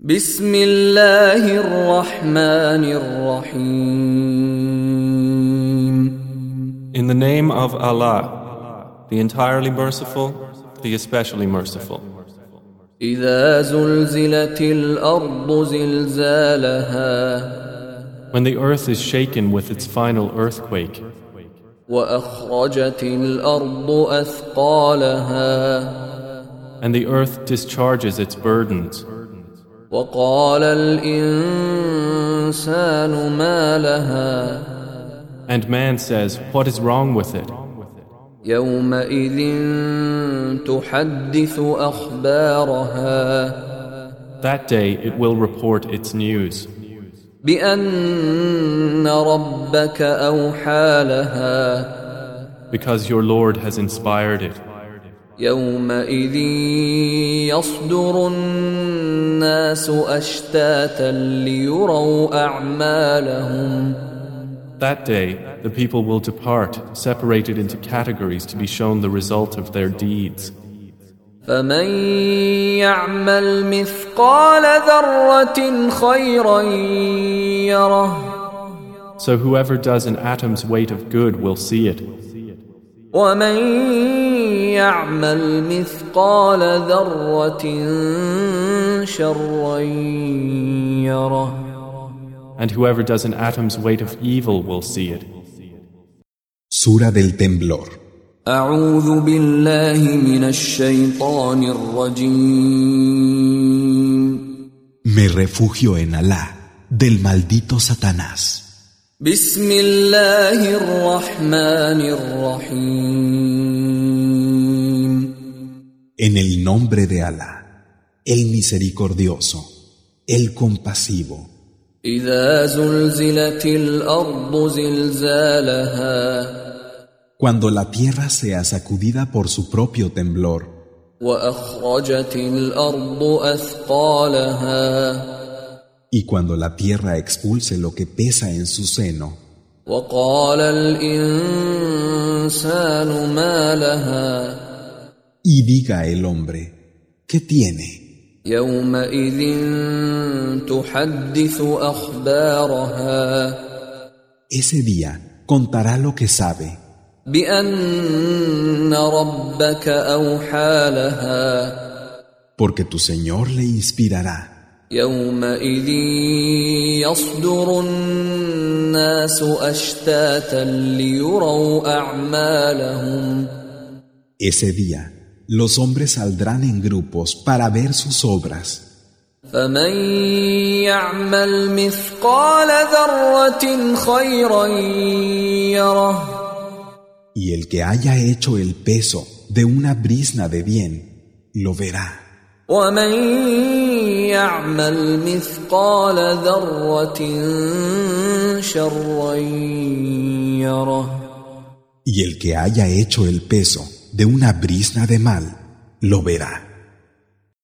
بسم الله الرحمن الرحيم In the name of Allah, the entirely merciful, the especially merciful. إذا زلزلت الأرض زلزالها When the earth is shaken with its final earthquake, وأخرجت الأرض أثقالها and the earth discharges its burdens, وقال الإنسان ما لها and man says, What is wrong with it? يومئذ تحدث أخبارها That day it will report its news, بأن ربك أوحى لها because your Lord has inspired it. يومئذ يصدر الناس أشتاتا ليروا أعمالهم That day the people will depart, separated into categories to be shown the result of their deeds. فمن يعمل مثقال ذرة خيرا يره So whoever does an atom's weight of good will see it, ومن يعمل مثقال ذرة شرا يره and whoever does an atom's weight of evil will see it. Sura del Temblor. أعوذ بالله من الشيطان الرجيم Me refugio en Alá, del maldito Satanás. بسم الله الرحمن الرحيم En el nombre de Alá, el misericordioso, el compasivo. إذا زلزلت الأرض زلزالها Cuando la tierra sea sacudida por su propio temblor وأخرجت الأرض أثقالها y cuando la tierra expulse lo que pesa en su seno وقال الإنسان ما لها y diga el hombre, ¿qué tiene? يومئذ تحدث أخبارها Ese día contará lo que sabe, بأن ربك أوحى لها porque tu Señor le inspirará. يومئذ يصدر الناس أشتاتا ليروا أعمالهم Ese día los hombres saldrán en grupos para ver sus obras. فمن يعمل مثقال ذرة خيرا يره Y el que haya hecho el peso de una brisna de bien, lo verá. ومن يعمل مثقال ذرة شرا يره Y el que haya hecho el peso de una brisna de mal, lo verá.